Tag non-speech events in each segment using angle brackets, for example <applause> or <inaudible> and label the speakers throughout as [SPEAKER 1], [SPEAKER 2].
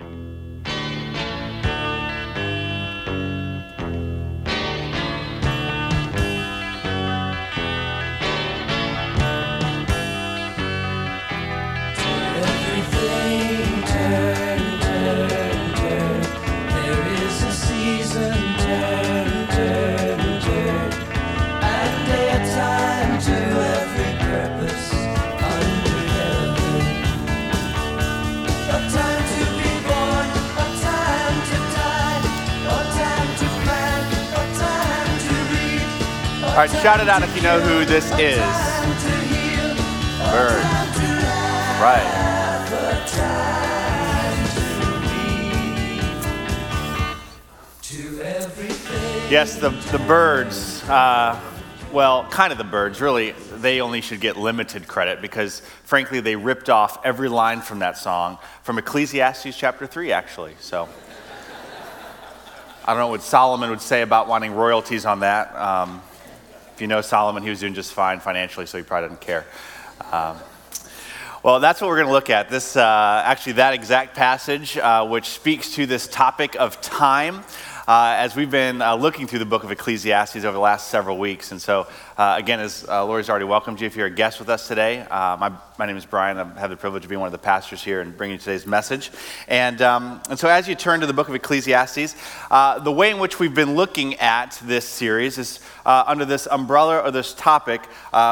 [SPEAKER 1] Everything
[SPEAKER 2] shout it out if you know who this is. Bird. Right. Yes, the, the Byrds, uh, well, kind of the Byrds, really, they only should get limited credit because, frankly, they ripped off every line from that song from Ecclesiastes chapter 3, actually. So I don't know what Solomon would say about wanting royalties on that. Um, if you know Solomon, he was doing just fine financially, so he probably doesn't care. Um, well, that's what we're going to look at. This, uh, actually, that exact passage, uh, which speaks to this topic of time, uh, as we've been uh, looking through the book of Ecclesiastes over the last several weeks. And so, uh, again, as uh, Lori's already welcomed you, if you're a guest with us today, my, my name is Brian. I have the privilege of being one of the pastors here and bringing you today's message. And, um, and so, as you turn to the book of Ecclesiastes, the way in which we've been looking at this series is under this umbrella or this topic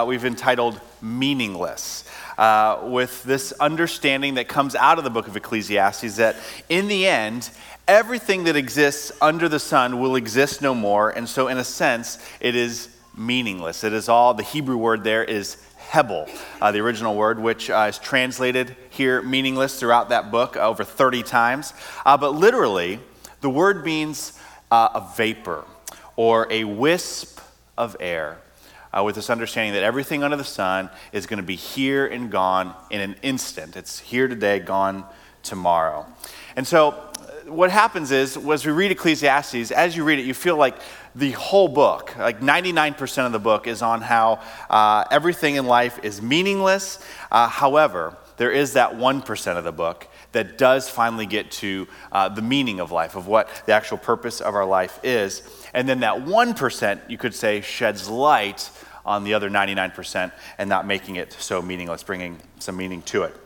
[SPEAKER 2] we've entitled Meaningless uh, with this understanding that comes out of the book of Ecclesiastes that in the end, everything that exists under the sun will exist no more. And so, in a sense, it is meaningless. It is all, the Hebrew word there is Hebel, uh, the original word, which uh, is translated here meaningless throughout that book uh, over 30 times. Uh, but literally, the word means uh, a vapor or a wisp of air uh, with this understanding that everything under the sun is going to be here and gone in an instant. It's here today, gone tomorrow. And so, uh, what happens is, as we read Ecclesiastes, as you read it, you feel like the whole book, like 99% of the book, is on how uh, everything in life is meaningless. Uh, however, there is that 1% of the book that does finally get to uh, the meaning of life, of what the actual purpose of our life is. And then that 1%, you could say, sheds light on the other 99% and not making it so meaningless, bringing some meaning to it.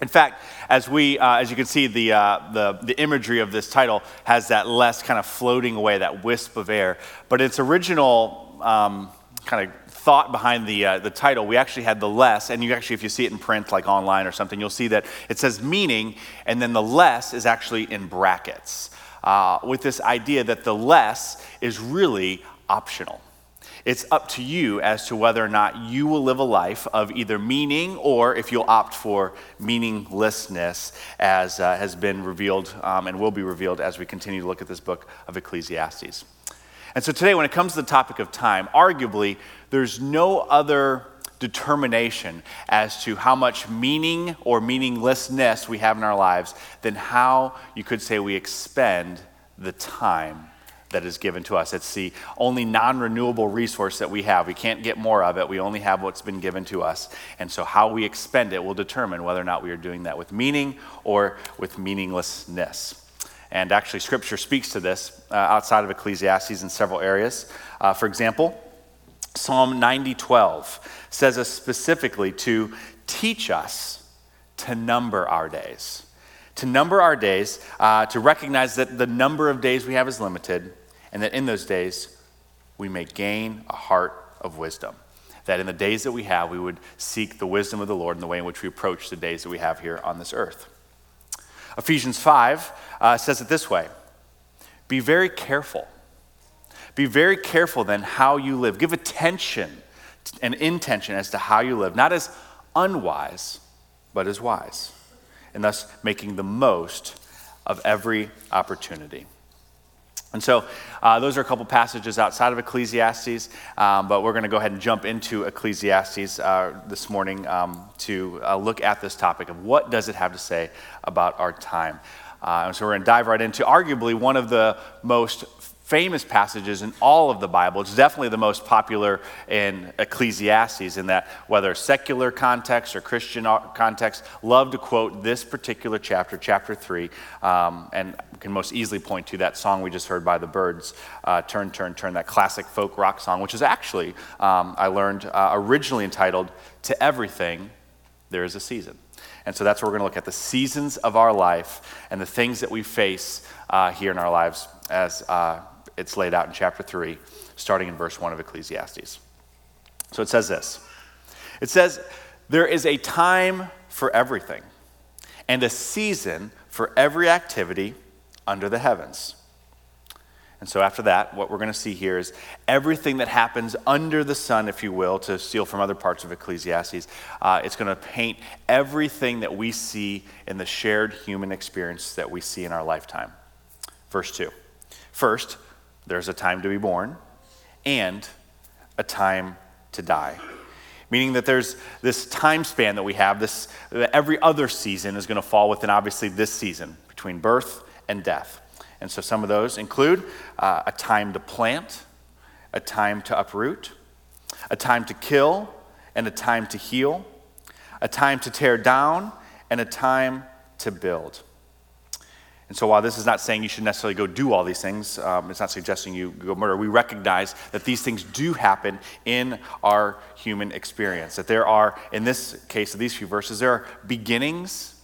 [SPEAKER 2] In fact, as we, uh, as you can see, the, uh, the, the imagery of this title has that less kind of floating away, that wisp of air. But its original um, kind of thought behind the, uh, the title, we actually had the less, and you actually, if you see it in print, like online or something, you'll see that it says meaning, and then the less is actually in brackets, uh, with this idea that the less is really optional. It's up to you as to whether or not you will live a life of either meaning or if you'll opt for meaninglessness, as uh, has been revealed um, and will be revealed as we continue to look at this book of Ecclesiastes. And so today, when it comes to the topic of time, arguably, there's no other determination as to how much meaning or meaninglessness we have in our lives than how you could say we expend the time that is given to us. It's the only non renewable resource that we have. We can't get more of it. We only have what's been given to us. And so, how we expend it will determine whether or not we are doing that with meaning or with meaninglessness. And actually, Scripture speaks to this uh, outside of Ecclesiastes in several areas. Uh, for example, Psalm 90:12 says us specifically to teach us to number our days. To number our days, uh, to recognize that the number of days we have is limited, and that in those days we may gain a heart of wisdom. That in the days that we have, we would seek the wisdom of the Lord in the way in which we approach the days that we have here on this earth. Ephesians 5 uh, says it this way Be very careful. Be very careful then how you live. Give attention and intention as to how you live, not as unwise, but as wise, and thus making the most of every opportunity. And so, uh, those are a couple passages outside of Ecclesiastes, um, but we're going to go ahead and jump into Ecclesiastes uh, this morning um, to uh, look at this topic of what does it have to say about our time. Uh, and so, we're going to dive right into arguably one of the most famous passages in all of the Bible. It's definitely the most popular in Ecclesiastes, in that whether secular context or Christian context, love to quote this particular chapter, chapter 3, um, and can most easily point to that song we just heard by the Byrds, uh, Turn, Turn, Turn, that classic folk rock song, which is actually, um, I learned, uh, originally entitled To Everything There Is a Season. And so that's what we're going to look at the seasons of our life and the things that we face uh, here in our lives as uh, it's laid out in chapter 3, starting in verse 1 of Ecclesiastes. So it says this It says, There is a time for everything, and a season for every activity under the heavens. And so, after that, what we're going to see here is everything that happens under the sun, if you will, to steal from other parts of Ecclesiastes. Uh, it's going to paint everything that we see in the shared human experience that we see in our lifetime. Verse 2. First, there's a time to be born and a time to die. Meaning that there's this time span that we have, this, every other season is going to fall within obviously this season between birth and death. And so some of those include uh, a time to plant, a time to uproot, a time to kill, and a time to heal, a time to tear down, and a time to build. And so, while this is not saying you should necessarily go do all these things, um, it's not suggesting you go murder, we recognize that these things do happen in our human experience. That there are, in this case of these few verses, there are beginnings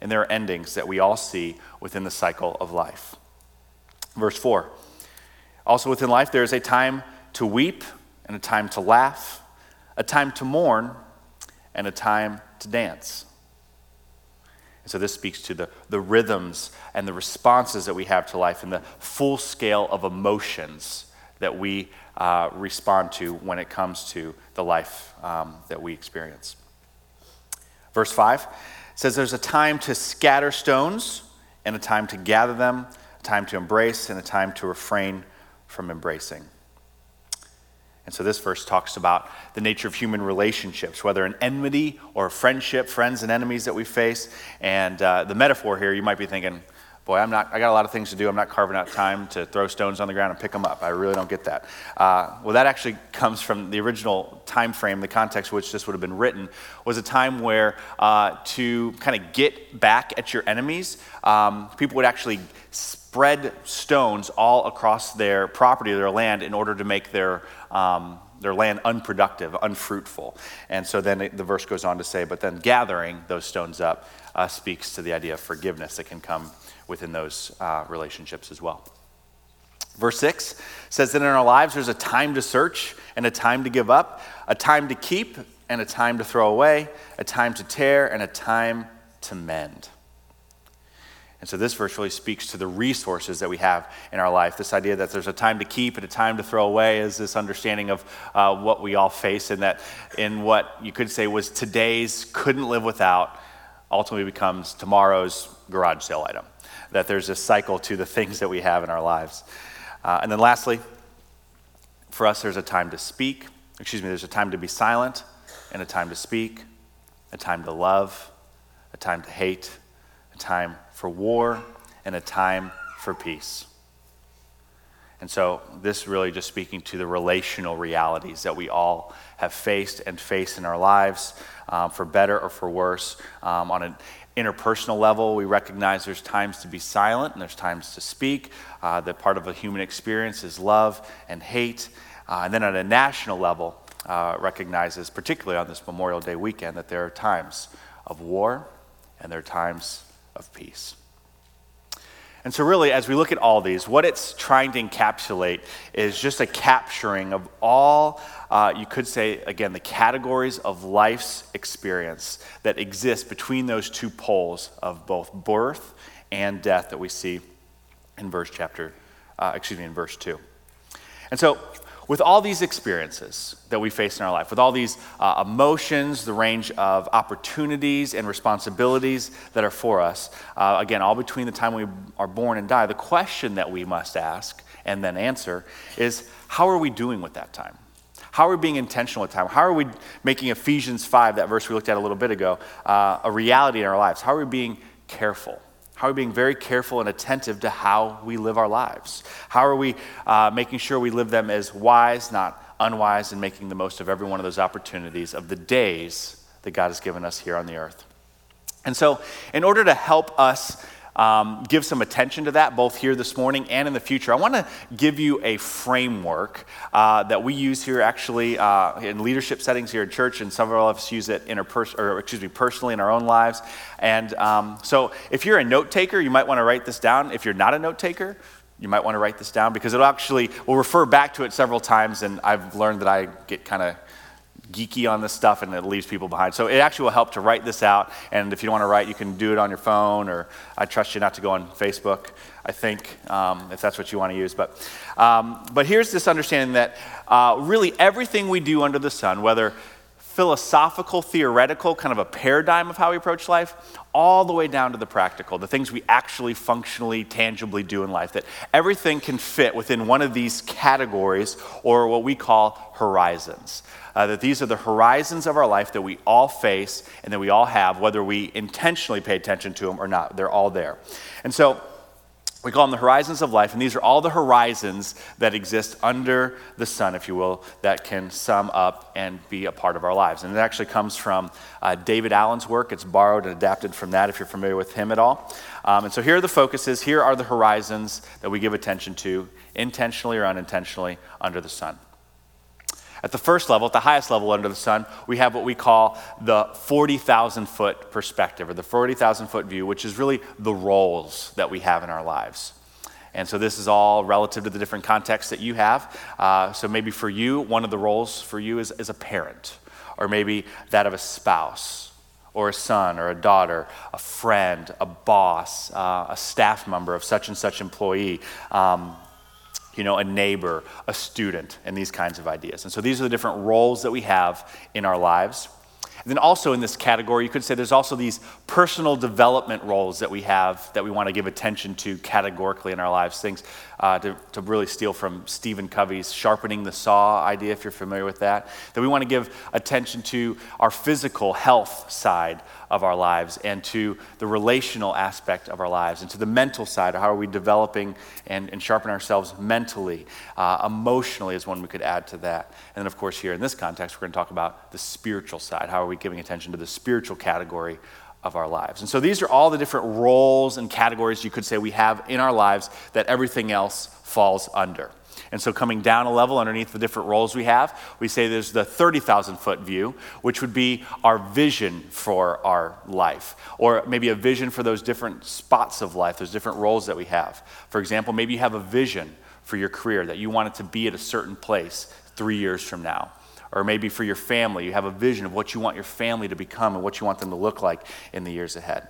[SPEAKER 2] and there are endings that we all see within the cycle of life. Verse 4 Also within life, there is a time to weep and a time to laugh, a time to mourn and a time to dance. And so this speaks to the, the rhythms and the responses that we have to life and the full scale of emotions that we uh, respond to when it comes to the life um, that we experience. Verse 5 says there's a time to scatter stones and a time to gather them, a time to embrace and a time to refrain from embracing. And so this verse talks about the nature of human relationships, whether an enmity or friendship, friends and enemies that we face. And uh, the metaphor here, you might be thinking, boy, I'm not, I got a lot of things to do. I'm not carving out time to throw stones on the ground and pick them up. I really don't get that. Uh, well, that actually comes from the original time frame, the context in which this would have been written, was a time where uh, to kind of get back at your enemies, um, people would actually spread stones all across their property, their land, in order to make their, um, their land unproductive, unfruitful. And so then the verse goes on to say, but then gathering those stones up uh, speaks to the idea of forgiveness that can come within those uh, relationships as well. Verse 6 says that in our lives there's a time to search and a time to give up, a time to keep and a time to throw away, a time to tear and a time to mend. And so this verse really speaks to the resources that we have in our life. This idea that there's a time to keep and a time to throw away is this understanding of uh, what we all face, and that in what you could say was today's couldn't live without ultimately becomes tomorrow's garage sale item. That there's a cycle to the things that we have in our lives. Uh, and then lastly, for us, there's a time to speak. Excuse me, there's a time to be silent and a time to speak, a time to love, a time to hate, a time for war and a time for peace. And so, this really just speaking to the relational realities that we all have faced and face in our lives, um, for better or for worse. Um, on an interpersonal level, we recognize there's times to be silent and there's times to speak. Uh, that part of a human experience is love and hate. Uh, and then on a national level, uh, recognizes, particularly on this Memorial Day weekend, that there are times of war and there are times of peace. And so, really, as we look at all these, what it's trying to encapsulate is just a capturing of all, uh, you could say, again, the categories of life's experience that exist between those two poles of both birth and death that we see in verse chapter, uh, excuse me, in verse 2. And so, with all these experiences that we face in our life, with all these uh, emotions, the range of opportunities and responsibilities that are for us, uh, again, all between the time we are born and die, the question that we must ask and then answer is how are we doing with that time? How are we being intentional with time? How are we making Ephesians 5, that verse we looked at a little bit ago, uh, a reality in our lives? How are we being careful? How are we being very careful and attentive to how we live our lives? How are we uh, making sure we live them as wise, not unwise, and making the most of every one of those opportunities of the days that God has given us here on the earth? And so, in order to help us um, give some attention to that, both here this morning and in the future. I want to give you a framework uh, that we use here actually uh, in leadership settings here at church, and some of us use it interpers- or excuse me, personally in our own lives. And um, so, if you're a note taker, you might want to write this down. If you're not a note taker, you might want to write this down because it'll actually, we'll refer back to it several times, and I've learned that I get kind of geeky on this stuff and it leaves people behind. So it actually will help to write this out. And if you don't want to write, you can do it on your phone, or I trust you not to go on Facebook, I think, um, if that's what you want to use. But, um, but here's this understanding that uh, really everything we do under the sun, whether philosophical, theoretical, kind of a paradigm of how we approach life, all the way down to the practical, the things we actually functionally, tangibly do in life, that everything can fit within one of these categories or what we call horizons uh, that these are the horizons of our life that we all face and that we all have, whether we intentionally pay attention to them or not. They're all there. And so, we call them the horizons of life, and these are all the horizons that exist under the sun, if you will, that can sum up and be a part of our lives. And it actually comes from uh, David Allen's work. It's borrowed and adapted from that, if you're familiar with him at all. Um, and so here are the focuses. Here are the horizons that we give attention to, intentionally or unintentionally, under the sun. At the first level, at the highest level under the sun, we have what we call the 40,000 foot perspective or the 40,000 foot view, which is really the roles that we have in our lives. And so this is all relative to the different contexts that you have. Uh, so maybe for you, one of the roles for you is, is a parent, or maybe that of a spouse, or a son, or a daughter, a friend, a boss, uh, a staff member of such and such employee. Um, you know, a neighbor, a student, and these kinds of ideas. And so these are the different roles that we have in our lives. And then also in this category, you could say there's also these personal development roles that we have that we want to give attention to categorically in our lives. Things uh, to, to really steal from Stephen Covey's sharpening the saw idea, if you're familiar with that. That we want to give attention to our physical health side of our lives and to the relational aspect of our lives and to the mental side. How are we developing and, and sharpen ourselves mentally? Uh, emotionally is one we could add to that. And then, of course, here in this context, we're going to talk about the spiritual side. How are we giving attention to the spiritual category of our lives. And so these are all the different roles and categories you could say we have in our lives that everything else falls under. And so, coming down a level underneath the different roles we have, we say there's the 30,000 foot view, which would be our vision for our life, or maybe a vision for those different spots of life, those different roles that we have. For example, maybe you have a vision for your career that you want it to be at a certain place three years from now. Or maybe for your family, you have a vision of what you want your family to become and what you want them to look like in the years ahead.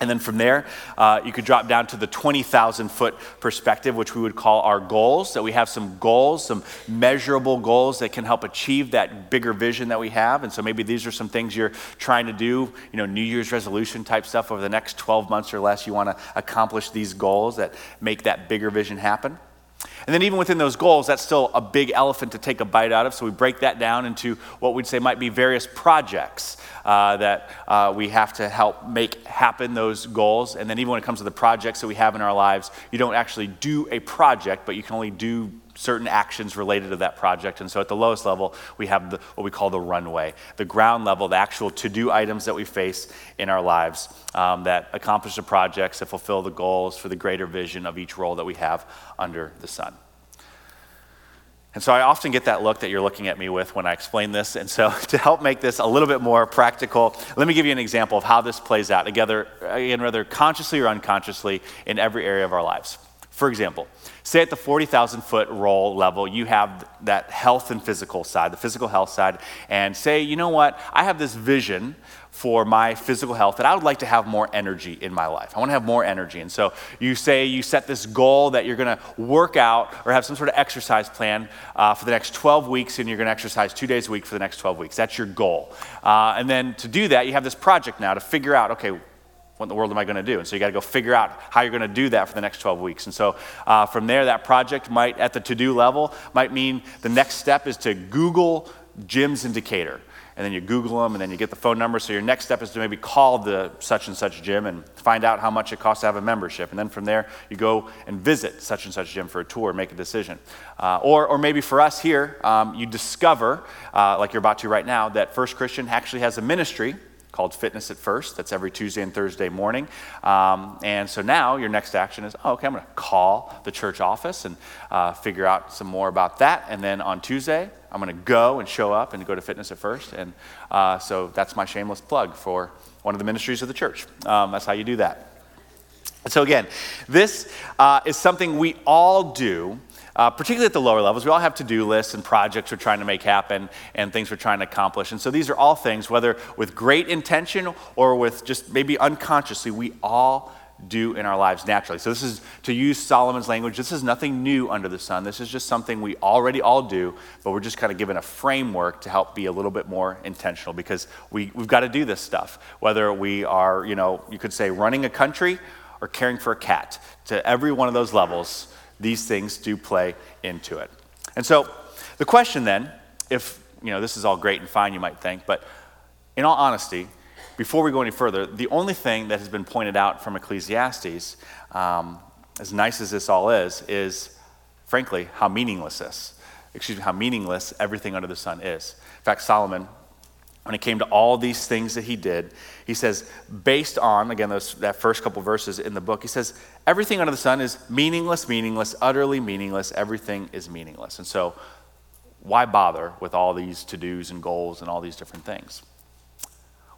[SPEAKER 2] And then from there, uh, you could drop down to the 20,000 foot perspective, which we would call our goals. That we have some goals, some measurable goals that can help achieve that bigger vision that we have. And so maybe these are some things you're trying to do, you know, New Year's resolution type stuff over the next 12 months or less. You want to accomplish these goals that make that bigger vision happen. And then, even within those goals, that's still a big elephant to take a bite out of. So, we break that down into what we'd say might be various projects uh, that uh, we have to help make happen those goals. And then, even when it comes to the projects that we have in our lives, you don't actually do a project, but you can only do certain actions related to that project. And so at the lowest level, we have the, what we call the runway, the ground level, the actual to do items that we face in our lives um, that accomplish the projects, that fulfill the goals for the greater vision of each role that we have under the sun. And so I often get that look that you're looking at me with when I explain this. And so <laughs> to help make this a little bit more practical, let me give you an example of how this plays out together, again, whether consciously or unconsciously in every area of our lives. For example, say at the 40,000 foot role level, you have that health and physical side, the physical health side, and say, you know what, I have this vision for my physical health that I would like to have more energy in my life. I want to have more energy. And so you say you set this goal that you're going to work out or have some sort of exercise plan uh, for the next 12 weeks, and you're going to exercise two days a week for the next 12 weeks. That's your goal. Uh, and then to do that, you have this project now to figure out okay, what in the world am I going to do? And so you got to go figure out how you're going to do that for the next 12 weeks. And so uh, from there, that project might, at the to do level, might mean the next step is to Google gyms in Decatur and then you Google them, and then you get the phone number. So your next step is to maybe call the such and such gym and find out how much it costs to have a membership. And then from there, you go and visit such and such gym for a tour, make a decision. Uh, or, or maybe for us here, um, you discover, uh, like you're about to right now, that First Christian actually has a ministry called Fitness at First. That's every Tuesday and Thursday morning. Um, and so now your next action is, oh, okay, I'm going to call the church office and uh, figure out some more about that. And then on Tuesday, I'm going to go and show up and go to Fitness at First. And uh, so that's my shameless plug for one of the ministries of the church. Um, that's how you do that. So, again, this uh, is something we all do uh, particularly at the lower levels. We all have to do lists and projects we're trying to make happen and things we're trying to accomplish. And so these are all things, whether with great intention or with just maybe unconsciously, we all do in our lives naturally. So, this is to use Solomon's language, this is nothing new under the sun. This is just something we already all do, but we're just kind of given a framework to help be a little bit more intentional because we, we've got to do this stuff. Whether we are, you know, you could say running a country or caring for a cat, to every one of those levels, these things do play into it. And so the question then, if you know this is all great and fine, you might think, but in all honesty, before we go any further, the only thing that has been pointed out from Ecclesiastes, um, as nice as this all is, is frankly how meaningless this, excuse me, how meaningless everything under the sun is. In fact, Solomon when it came to all these things that he did, he says, based on, again, those, that first couple verses in the book, he says, everything under the sun is meaningless, meaningless, utterly meaningless. Everything is meaningless. And so, why bother with all these to dos and goals and all these different things?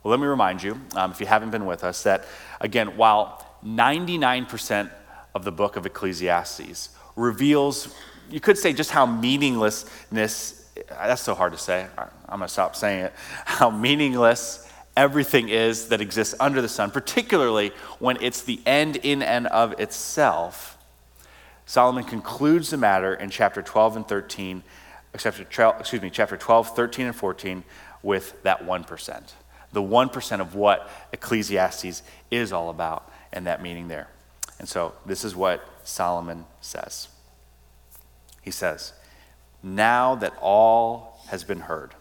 [SPEAKER 2] Well, let me remind you, um, if you haven't been with us, that again, while 99% of the book of Ecclesiastes reveals, you could say, just how meaninglessness that's so hard to say. I'm going to stop saying it. <laughs> How meaningless everything is that exists under the sun, particularly when it's the end in and of itself. Solomon concludes the matter in chapter 12 and 13, chapter 12, excuse me, chapter 12, 13, and 14 with that 1%. The 1% of what Ecclesiastes is all about and that meaning there. And so this is what Solomon says. He says, now that all has been heard.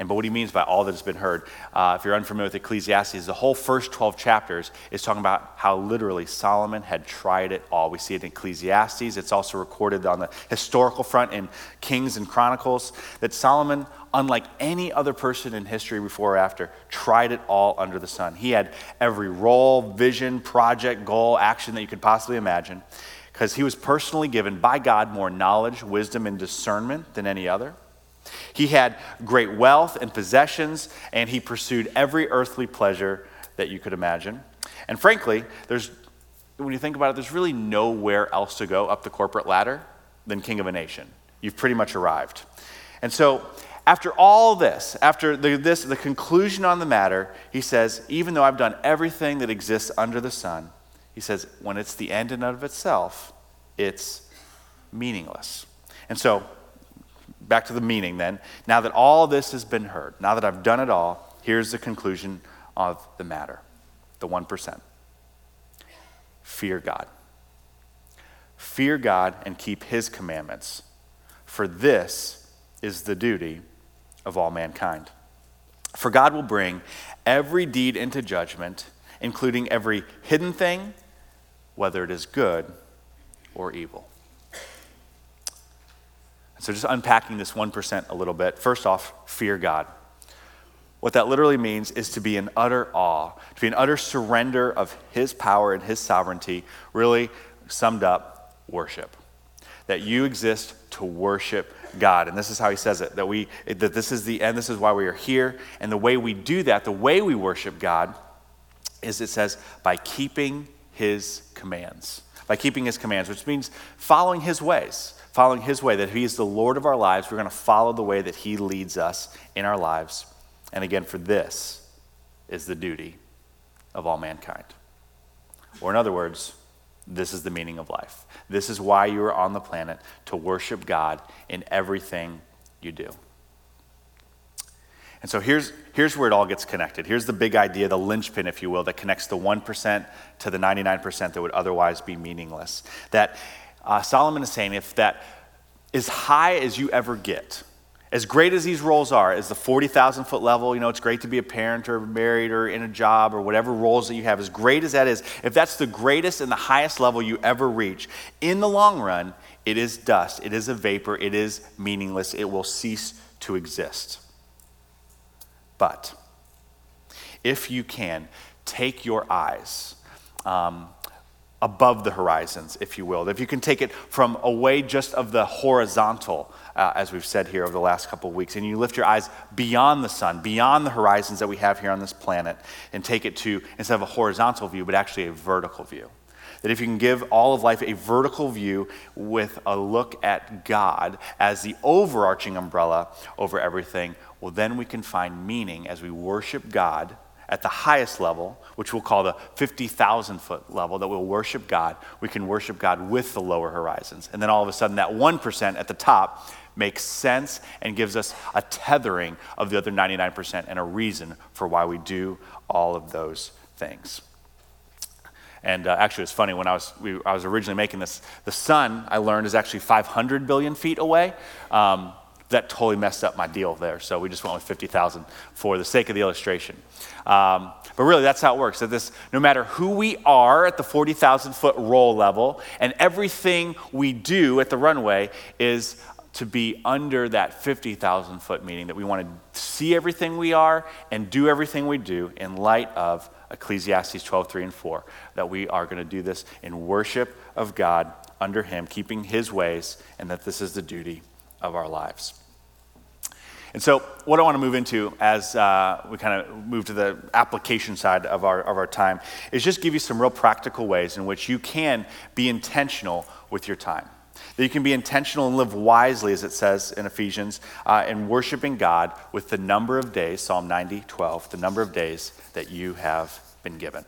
[SPEAKER 2] And but what he means by all that has been heard, uh, if you're unfamiliar with Ecclesiastes, the whole first 12 chapters is talking about how literally Solomon had tried it all. We see it in Ecclesiastes. It's also recorded on the historical front in Kings and Chronicles that Solomon, unlike any other person in history before or after, tried it all under the sun. He had every role, vision, project, goal, action that you could possibly imagine because he was personally given by God more knowledge, wisdom, and discernment than any other. He had great wealth and possessions, and he pursued every earthly pleasure that you could imagine. And frankly, there's, when you think about it, there's really nowhere else to go up the corporate ladder than king of a nation. You've pretty much arrived. And so, after all this, after the, this, the conclusion on the matter, he says, even though I've done everything that exists under the sun, he says, when it's the end in and of itself, it's meaningless. And so, back to the meaning then. Now that all this has been heard, now that I've done it all, here's the conclusion of the matter the 1%. Fear God. Fear God and keep his commandments, for this is the duty of all mankind. For God will bring every deed into judgment, including every hidden thing whether it is good or evil. So, just unpacking this 1% a little bit. First off, fear God. What that literally means is to be in utter awe, to be in utter surrender of His power and His sovereignty, really summed up, worship. That you exist to worship God. And this is how He says it that, we, that this is the end, this is why we are here. And the way we do that, the way we worship God, is it says, by keeping his commands, by keeping his commands, which means following his ways, following his way, that he is the Lord of our lives. We're going to follow the way that he leads us in our lives. And again, for this is the duty of all mankind. Or, in other words, this is the meaning of life. This is why you are on the planet to worship God in everything you do. And so here's, here's where it all gets connected. Here's the big idea, the linchpin, if you will, that connects the 1% to the 99% that would otherwise be meaningless. That uh, Solomon is saying if that as high as you ever get, As great as these roles are, as the 40,000 foot level, you know, it's great to be a parent or married or in a job or whatever roles that you have, as great as that is, if that's the greatest and the highest level you ever reach, in the long run, it is dust, it is a vapor, it is meaningless, it will cease to exist. But if you can, take your eyes. Um, above the horizons, if you will. If you can take it from away just of the horizontal, uh, as we've said here over the last couple of weeks, and you lift your eyes beyond the sun, beyond the horizons that we have here on this planet, and take it to, instead of a horizontal view, but actually a vertical view. That if you can give all of life a vertical view with a look at God as the overarching umbrella over everything, well, then we can find meaning as we worship God at the highest level, which we'll call the 50,000 foot level, that we'll worship God, we can worship God with the lower horizons. And then all of a sudden, that 1% at the top makes sense and gives us a tethering of the other 99% and a reason for why we do all of those things. And uh, actually, it's funny when I was, we, I was originally making this, the sun, I learned, is actually 500 billion feet away. Um, that totally messed up my deal there. So we just went with 50,000 for the sake of the illustration. Um, but really, that's how it works. That this, no matter who we are at the 40,000 foot role level, and everything we do at the runway is to be under that 50,000 foot meaning, that we want to see everything we are and do everything we do in light of Ecclesiastes 12, 3 and 4. That we are going to do this in worship of God under Him, keeping His ways, and that this is the duty of our lives. And so, what I want to move into as uh, we kind of move to the application side of our, of our time is just give you some real practical ways in which you can be intentional with your time. That you can be intentional and live wisely, as it says in Ephesians, uh, in worshiping God with the number of days, Psalm 90, 12, the number of days that you have been given.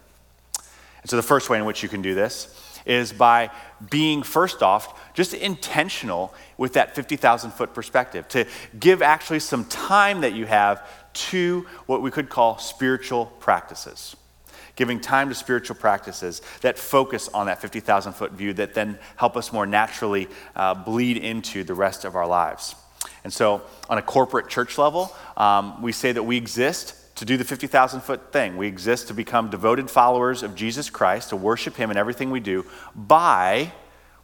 [SPEAKER 2] And so, the first way in which you can do this is by being, first off, just intentional with that 50,000 foot perspective, to give actually some time that you have to what we could call spiritual practices. Giving time to spiritual practices that focus on that 50,000 foot view that then help us more naturally uh, bleed into the rest of our lives. And so, on a corporate church level, um, we say that we exist to do the 50,000 foot thing. We exist to become devoted followers of Jesus Christ, to worship Him in everything we do by,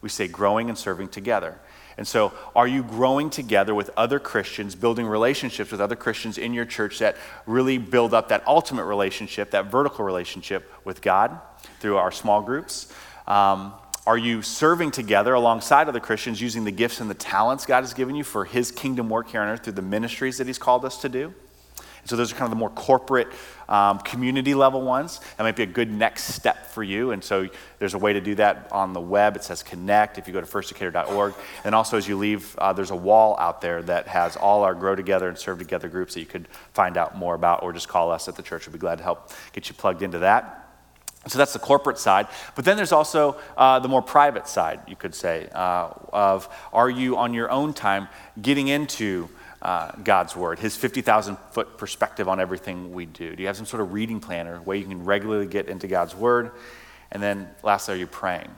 [SPEAKER 2] we say, growing and serving together. And so, are you growing together with other Christians, building relationships with other Christians in your church that really build up that ultimate relationship, that vertical relationship with God through our small groups? Um, are you serving together alongside other Christians using the gifts and the talents God has given you for His kingdom work here on earth through the ministries that He's called us to do? So those are kind of the more corporate, um, community level ones. That might be a good next step for you. And so there's a way to do that on the web. It says connect if you go to firstdecatur.org. And also as you leave, uh, there's a wall out there that has all our grow together and serve together groups that you could find out more about or just call us at the church. We'd be glad to help get you plugged into that. So that's the corporate side. But then there's also uh, the more private side, you could say, uh, of are you on your own time getting into uh, God's Word, His 50,000 foot perspective on everything we do? Do you have some sort of reading plan or way you can regularly get into God's Word? And then, lastly, are you praying?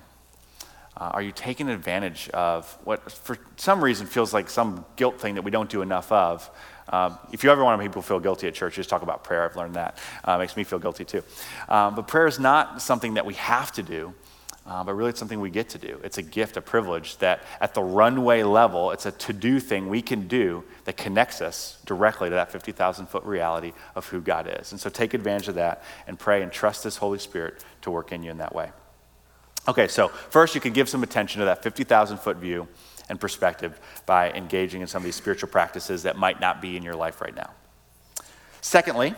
[SPEAKER 2] Uh, are you taking advantage of what, for some reason, feels like some guilt thing that we don't do enough of? Um, if you ever want to make people feel guilty at church, just talk about prayer. I've learned that. Uh, makes me feel guilty too. Um, but prayer is not something that we have to do uh, but really it's something we get to do. It's a gift, a privilege that at the runway level, it's a to do thing we can do that connects us directly to that 50,000 foot reality of who God is. And so take advantage of that and pray and trust this Holy Spirit to work in you in that way. Okay, so first you can give some attention to that 50,000 foot view and perspective by engaging in some of these spiritual practices that might not be in your life right now. Secondly,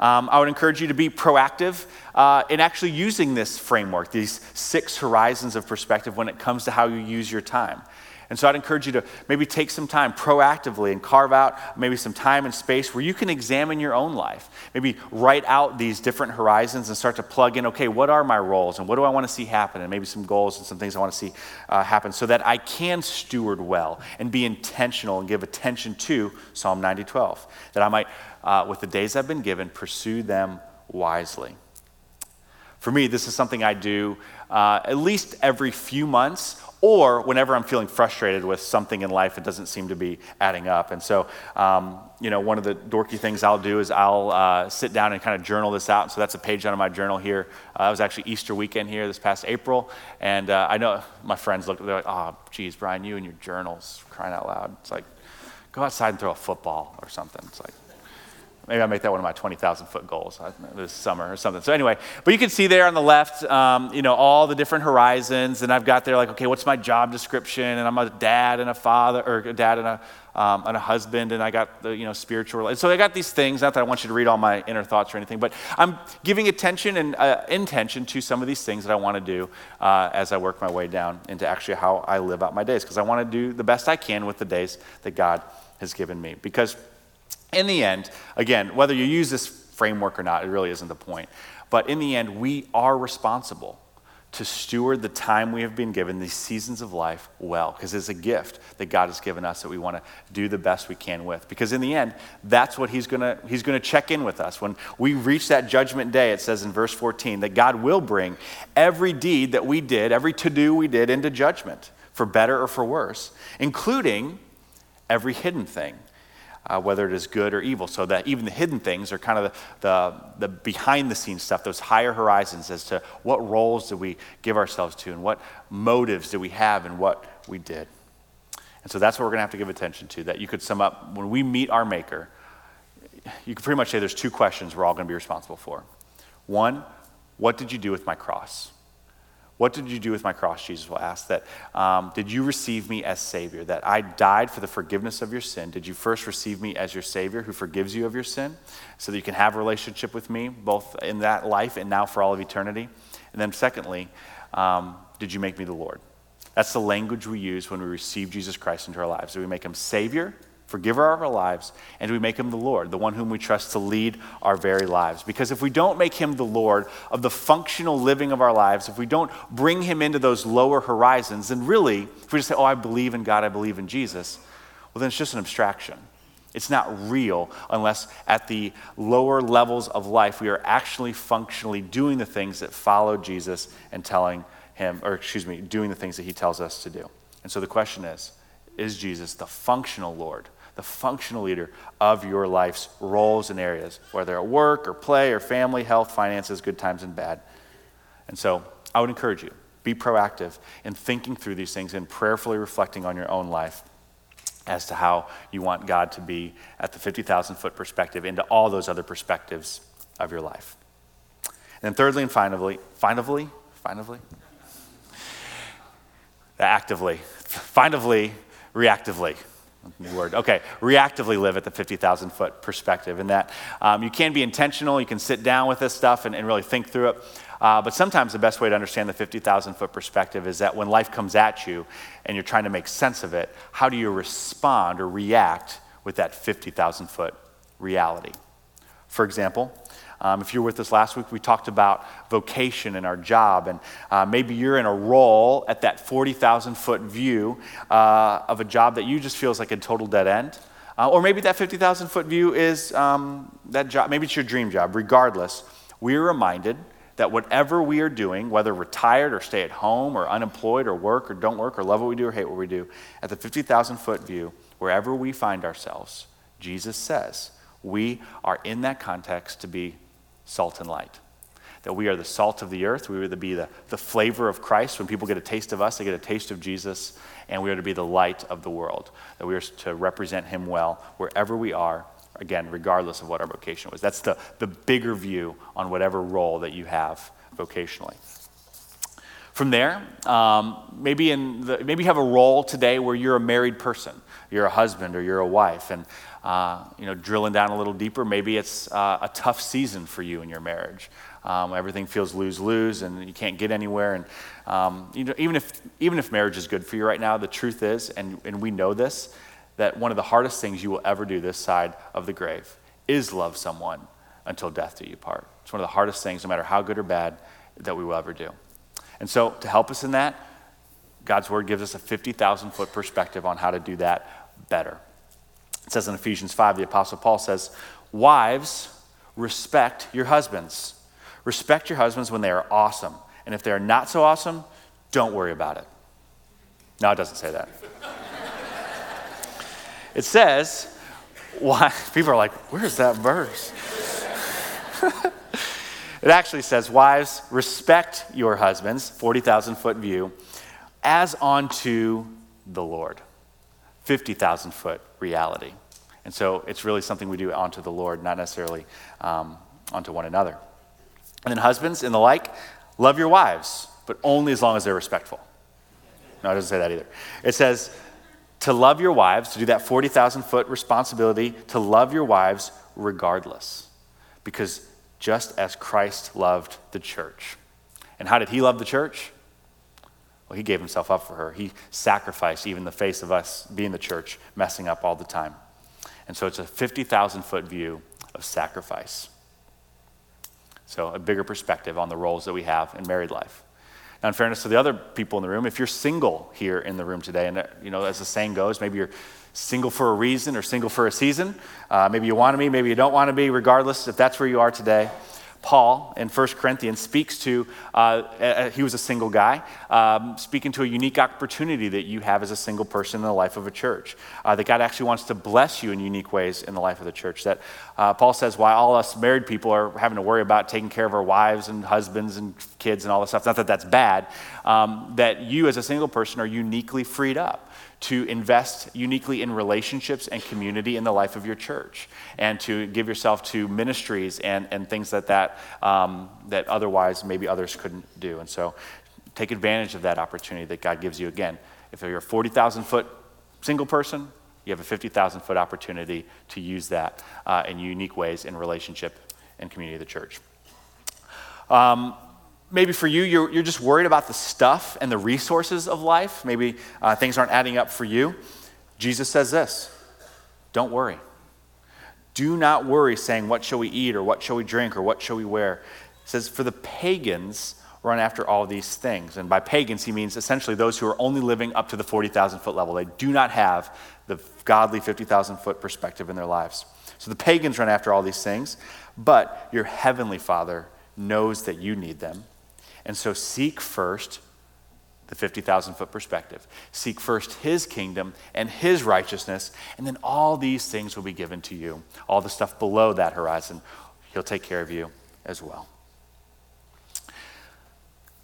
[SPEAKER 2] um, I would encourage you to be proactive uh, in actually using this framework, these six horizons of perspective when it comes to how you use your time. And so I'd encourage you to maybe take some time proactively and carve out maybe some time and space where you can examine your own life. Maybe write out these different horizons and start to plug in okay, what are my roles and what do I want to see happen? And maybe some goals and some things I want to see uh, happen so that I can steward well and be intentional and give attention to Psalm 90 12. That I might uh, with the days I've been given, pursue them wisely. For me, this is something I do uh, at least every few months or whenever I'm feeling frustrated with something in life that doesn't seem to be adding up. And so, um, you know, one of the dorky things I'll do is I'll uh, sit down and kind of journal this out. So that's a page out of my journal here. Uh, it was actually Easter weekend here this past April. And uh, I know my friends look, they're like, oh, geez, Brian, you and your journals, crying out loud. It's like, go outside and throw a football or something. It's like, Maybe I'll make that one of my 20,000 foot goals uh, this summer or something. So, anyway, but you can see there on the left, um, you know, all the different horizons. And I've got there, like, okay, what's my job description? And I'm a dad and a father, or a dad and a, um, and a husband. And I got the, you know, spiritual. So, I got these things. Not that I want you to read all my inner thoughts or anything, but I'm giving attention and uh, intention to some of these things that I want to do uh, as I work my way down into actually how I live out my days. Because I want to do the best I can with the days that God has given me. Because in the end, again, whether you use this framework or not, it really isn't the point. But in the end, we are responsible to steward the time we have been given, these seasons of life, well, because it's a gift that God has given us that we want to do the best we can with. Because in the end, that's what He's going to He's going to check in with us. When we reach that judgment day, it says in verse 14 that God will bring every deed that we did, every to do we did, into judgment, for better or for worse, including every hidden thing uh, whether it is good or evil. So that even the hidden things are kind of the, the, the behind the scenes stuff, those higher horizons as to what roles do we give ourselves to and what motives do we have in what we did. And so that's what we're going to have to give attention to. That you could sum up when we meet our Maker, you could pretty much say there's two questions we're all going to be responsible for. One, what did you do with my cross? What did you do with my cross? Jesus will ask. That um, did you receive me as Savior? That I died for the forgiveness of your sin. Did you first receive me as your Savior, who forgives you of your sin, so that you can have a relationship with me, both in that life and now for all of eternity? And then, secondly, um, did you make me the Lord? That's the language we use when we receive Jesus Christ into our lives. Do we make him Savior? Forgiver of our lives, and we make him the Lord, the one whom we trust to lead our very lives. Because if we don't make him the Lord of the functional living of our lives, if we don't bring him into those lower horizons, then really, if we just say, oh, I believe in God, I believe in Jesus, well, then it's just an abstraction. It's not real unless at the lower levels of life we are actually functionally doing the things that follow Jesus and telling him, or excuse me, doing the things that he tells us to do. And so the question is, is Jesus the functional Lord the functional leader of your life's roles and areas, whether at work or play or family, health, finances, good times and bad. And so I would encourage you be proactive in thinking through these things and prayerfully reflecting on your own life as to how you want God to be at the 50,000 foot perspective into all those other perspectives of your life. And then thirdly and finally, finally, finally, actively, finally, reactively word. Okay, reactively live at the 50,000 foot perspective. And that um, you can be intentional, you can sit down with this stuff and, and really think through it. Uh, but sometimes the best way to understand the 50,000 foot perspective is that when life comes at you and you're trying to make sense of it, how do you respond or react with that 50,000 foot reality? For example, um, if you were with us last week, we talked about vocation and our job, and uh, maybe you're in a role at that 40,000 foot view uh, of a job that you just feels like a total dead end. Uh, or maybe that 50,000 foot view is um, that job, maybe it's your dream job. Regardless, we are reminded that whatever we are doing, whether retired or stay at home or unemployed or work or don't work or love what we do or hate what we do, at the 50,000 foot view, wherever we find ourselves, Jesus says we are in that context to be salt and light. That we are the salt of the earth. We are to be the, the flavor of Christ. When people get a taste of us, they get a taste of Jesus. And we are to be the light of the world. That we are to represent Him well wherever we are, again, regardless of what our vocation was. That's the, the bigger view on whatever role that you have vocationally. From there, um, maybe, in the, maybe you have a role today where you're a married person. You're a husband or you're a wife. And uh, you know, drilling down a little deeper, maybe it's uh, a tough season for you in your marriage. Um, everything feels lose lose, and you can't get anywhere. And um, you know, even if even if marriage is good for you right now, the truth is, and, and we know this, that one of the hardest things you will ever do this side of the grave is love someone until death do you part. It's one of the hardest things, no matter how good or bad, that we will ever do. And so, to help us in that, God's word gives us a 50,000 foot perspective on how to do that better. It says in Ephesians 5, the Apostle Paul says, Wives, respect your husbands. Respect your husbands when they are awesome. And if they are not so awesome, don't worry about it. No, it doesn't say that. <laughs> it says, why? <laughs> People are like, where's that verse? <laughs> it actually says, Wives, respect your husbands, 40,000 foot view, as unto the Lord, 50,000 foot reality. And so it's really something we do onto the Lord, not necessarily um, onto one another. And then, husbands and the like, love your wives, but only as long as they're respectful. No, it doesn't say that either. It says to love your wives, to do that 40,000 foot responsibility, to love your wives regardless. Because just as Christ loved the church. And how did he love the church? Well, he gave himself up for her. He sacrificed even the face of us being the church, messing up all the time. And so it's a 50,000 foot view of sacrifice. So, a bigger perspective on the roles that we have in married life. Now, in fairness to the other people in the room, if you're single here in the room today, and you know, as the saying goes, maybe you're single for a reason or single for a season. Uh, maybe you want to be, maybe you don't want to be, regardless if that's where you are today. Paul in 1 Corinthians speaks to, uh, he was a single guy, um, speaking to a unique opportunity that you have as a single person in the life of a church. Uh, that God actually wants to bless you in unique ways in the life of the church. That uh, Paul says, why all us married people are having to worry about taking care of our wives and husbands and kids and all this stuff, not that that's bad, um, that you as a single person are uniquely freed up to invest uniquely in relationships and community in the life of your church and to give yourself to ministries and, and things that, that, um, that otherwise maybe others couldn't do. And so take advantage of that opportunity that God gives you. Again, if you're a 40,000 foot single person, you have a 50,000 foot opportunity to use that uh, in unique ways in relationship and community of the church. Um, maybe for you, you're, you're just worried about the stuff and the resources of life. Maybe uh, things aren't adding up for you. Jesus says this don't worry. Do not worry, saying, What shall we eat, or what shall we drink, or what shall we wear? He says, For the pagans run after all these things. And by pagans, he means essentially those who are only living up to the 40,000 foot level. They do not have the godly 50,000 foot perspective in their lives. So the pagans run after all these things, but your heavenly Father knows that you need them. And so seek first the 50,000 foot perspective. Seek first his kingdom and his righteousness, and then all these things will be given to you. All the stuff below that horizon, he'll take care of you as well.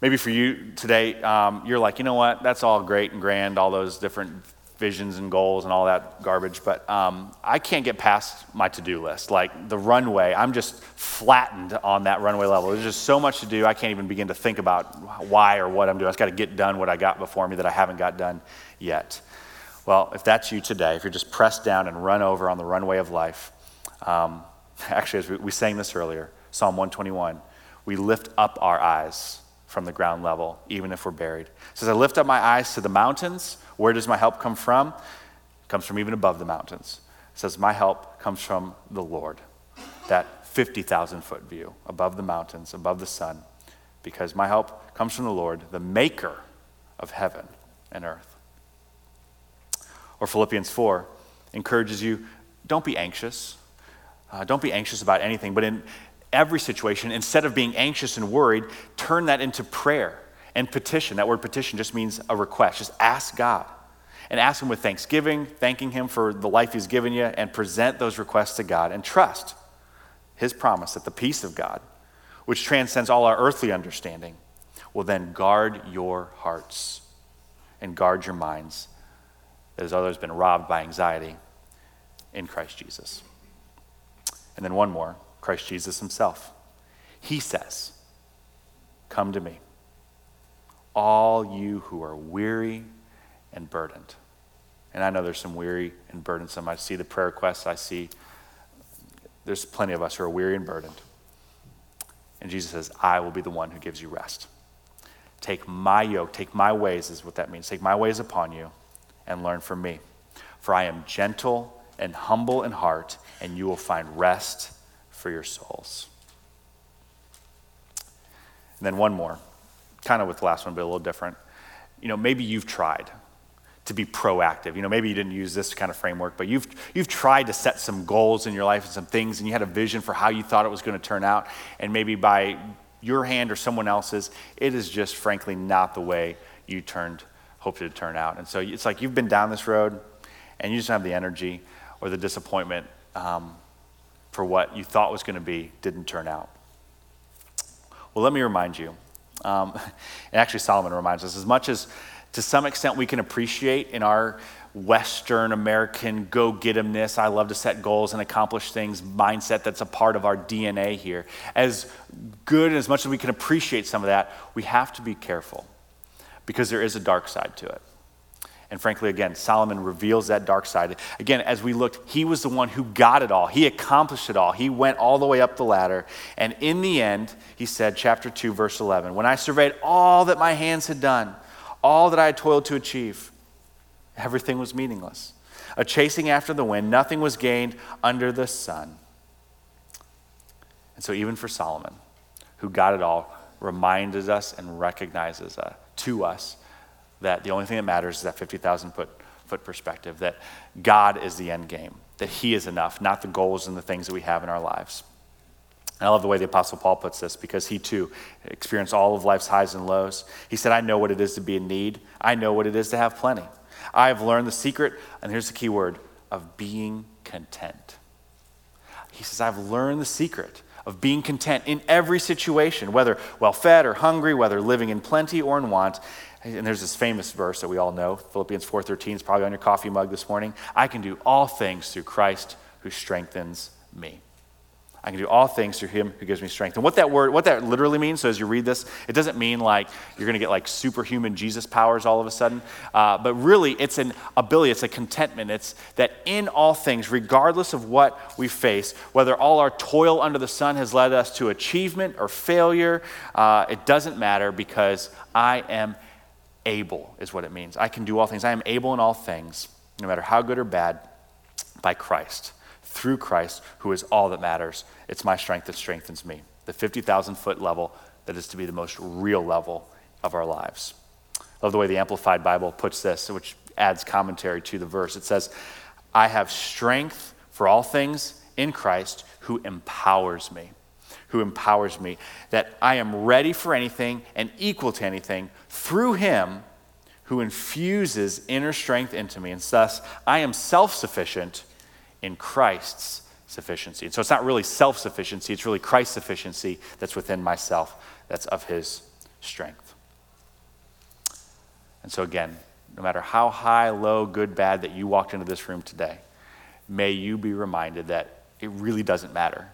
[SPEAKER 2] Maybe for you today, um, you're like, you know what, that's all great and grand, all those different visions and goals and all that garbage, but um, I can't get past my to do list. Like the runway, I'm just flattened on that runway level. There's just so much to do, I can't even begin to think about why or what I'm doing. I just got to get done what I got before me that I haven't got done yet. Well, if that's you today, if you're just pressed down and run over on the runway of life, um, <laughs> actually, as we, we sang this earlier, Psalm 121, we lift up our eyes from the ground level, even if we're buried. Says, I lift up my eyes to the mountains. Where does my help come from? It comes from even above the mountains. It says, My help comes from the Lord. That 50,000 foot view above the mountains, above the sun, because my help comes from the Lord, the maker of heaven and earth. Or Philippians 4 encourages you don't be anxious. Uh, don't be anxious about anything, but in every situation, instead of being anxious and worried, turn that into prayer and petition. That word petition just means a request. Just ask God and ask Him with thanksgiving, thanking Him for the life He's given you, and present those requests to God and trust His promise that the peace of God, which transcends all our earthly understanding, will then guard your hearts and guard your minds as others been robbed by anxiety in Christ Jesus. And then one more Christ Jesus Himself. He says, Come to me all you who are weary and burdened. And I know there's some weary and burdensome. I see the prayer requests. I see there's plenty of us who are weary and burdened. And Jesus says, I will be the one who gives you rest. Take my yoke, take my ways, is what that means. Take my ways upon you and learn from me. For I am gentle and humble in heart, and you will find rest for your souls. And then one more kind of with the last one, but a little different. You know, maybe you've tried to be proactive. You know, maybe you didn't use this kind of framework, but you've, you've tried to set some goals in your life and some things, and you had a vision for how you thought it was going to turn out. And maybe by your hand or someone else's, it is just frankly not the way you turned hoped it would turn out. And so it's like you've been down this road and you just don't have the energy or the disappointment um, for what you thought was going to be didn't turn out. Well, let me remind you. Um, <laughs> and actually, Solomon reminds us as much as to some extent we can appreciate in our Western American go get 'emness, I love to set goals and accomplish things mindset that's a part of our DNA here. As good and as much as we can appreciate some of that, we have to be careful because there is a dark side to it. And frankly, again, Solomon reveals that dark side. Again, as we looked, he was the one who got it all. He accomplished it all. He went all the way up the ladder. And in the end, he said, chapter 2, verse 11, when I surveyed all that my hands had done, all that I had toiled to achieve, everything was meaningless. A chasing after the wind, nothing was gained under the sun. And so, even for Solomon, who got it all, reminded us and recognizes uh, to us that the only thing that matters is that 50,000 foot, foot perspective, that God is the end game, that He is enough, not the goals and the things that we have in our lives. And I love the way the Apostle Paul puts this because he too experienced all of life's highs and lows. He said, I know what it is to be in need, I know what it is to have plenty. I have learned the secret, and here's the key word of being content. He says, I've learned the secret of being content in every situation, whether well fed or hungry, whether living in plenty or in want. And there's this famous verse that we all know, Philippians 4:13 is probably on your coffee mug this morning. I can do all things through Christ who strengthens me. I can do all things through him who gives me strength. And what that word, what that literally means, so as you read this, it doesn't mean like you're going to get like superhuman Jesus powers all of a sudden. Uh, but really, it's an ability, it's a contentment. It's that in all things, regardless of what we face, whether all our toil under the sun has led us to achievement or failure, uh, it doesn't matter because I am able, is what it means. I can do all things. I am able in all things, no matter how good or bad, by Christ, through Christ, who is all that matters. It's my strength that strengthens me. The 50,000 foot level that is to be the most real level of our lives. I love the way the Amplified Bible puts this, which adds commentary to the verse. It says, I have strength for all things in Christ who empowers me who empowers me, that I am ready for anything and equal to anything through him who infuses inner strength into me. And thus, I am self sufficient in Christ's sufficiency. And so it's not really self sufficiency, it's really Christ's sufficiency that's within myself, that's of his strength. And so, again, no matter how high, low, good, bad that you walked into this room today, may you be reminded that it really doesn't matter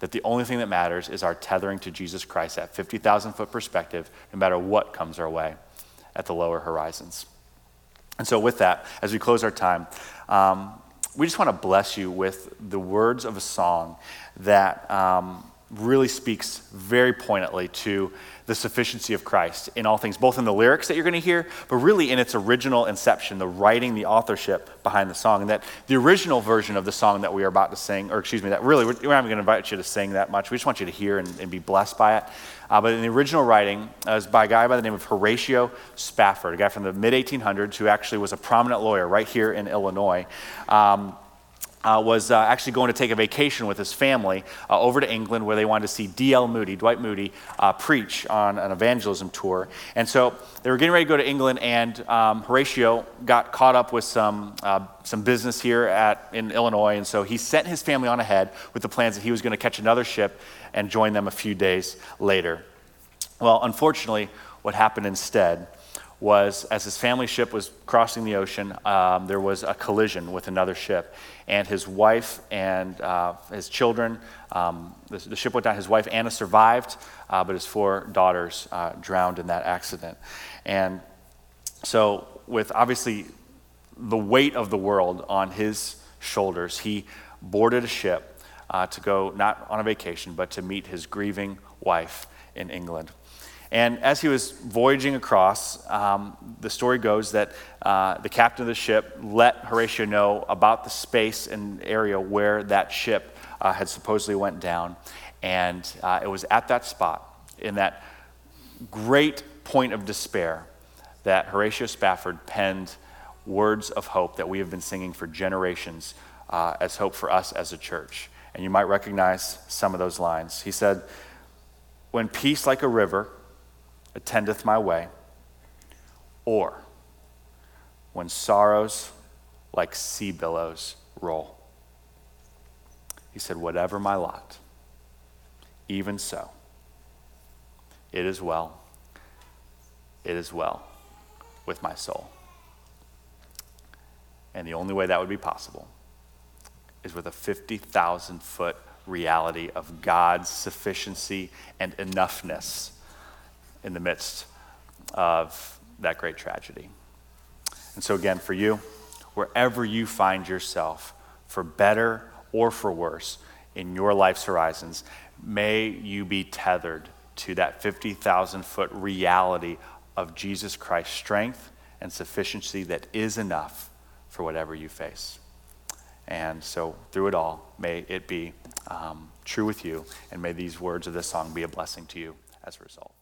[SPEAKER 2] that the only thing that matters is our tethering to Jesus Christ at 50,000 foot perspective, no matter what comes our way at the lower horizons. And so, with that, as we close our time, um, we just want to bless you with the words of a song that um, really speaks very poignantly to the sufficiency of Christ in all things, both in the lyrics that you're going to hear, but really in its original inception, the writing, the authorship behind the song. And that the original version of the song that we are about to sing, or excuse me, that really, we're not even going to invite you to sing that much. We just want you to hear and, and be blessed by it. Uh, but in the original writing, uh, was by a guy by the name of Horatio Spafford, a guy from the mid 1800s who actually was a prominent lawyer right here in Illinois. Um, uh, was uh, actually going to take a vacation with his family uh, over to England where they wanted to see D.L. Moody, Dwight Moody, uh, preach on an evangelism tour. And so they were getting ready to go to England, and um, Horatio got caught up with some, uh, some business here at, in Illinois. And so he sent his family on ahead with the plans that he was going to catch another ship and join them a few days later. Well, unfortunately, what happened instead was as his family ship was crossing the ocean, um, there was a collision with another ship. And his wife and uh, his children, um, the, the, ship went down. His wife, Anna, survived, uh, but his four daughters uh, drowned in that accident. And so, with obviously the weight of the world on his shoulders, he boarded a ship uh, to go not on a vacation, but to meet his grieving wife in England. And as he was voyaging across, um, the story goes that uh, the captain of the ship let Horatio know about the space and area where that ship uh, had supposedly went down. And uh, it was at that spot, in that great point of despair, that Horatio Spafford penned words of hope that we have been singing for generations uh, as hope for us as a church. And you might recognize some of those lines. He said, When peace like a river, attendeth my way, or when sorrows like sea billows roll. He said, Whatever my lot, even so, it is well, it is well with my soul. And the only way that would be possible is with a 50,000 foot reality of God's sufficiency and enoughness in the midst of that great tragedy. And so, again, for you, wherever you find yourself, for better or for worse, in your life's horizons, may you be tethered to that 50,000 foot reality of Jesus Christ's strength and sufficiency that is enough for whatever you face. And so, through it all, may it be um, true with you, and may these words of this song be a blessing to you as a result.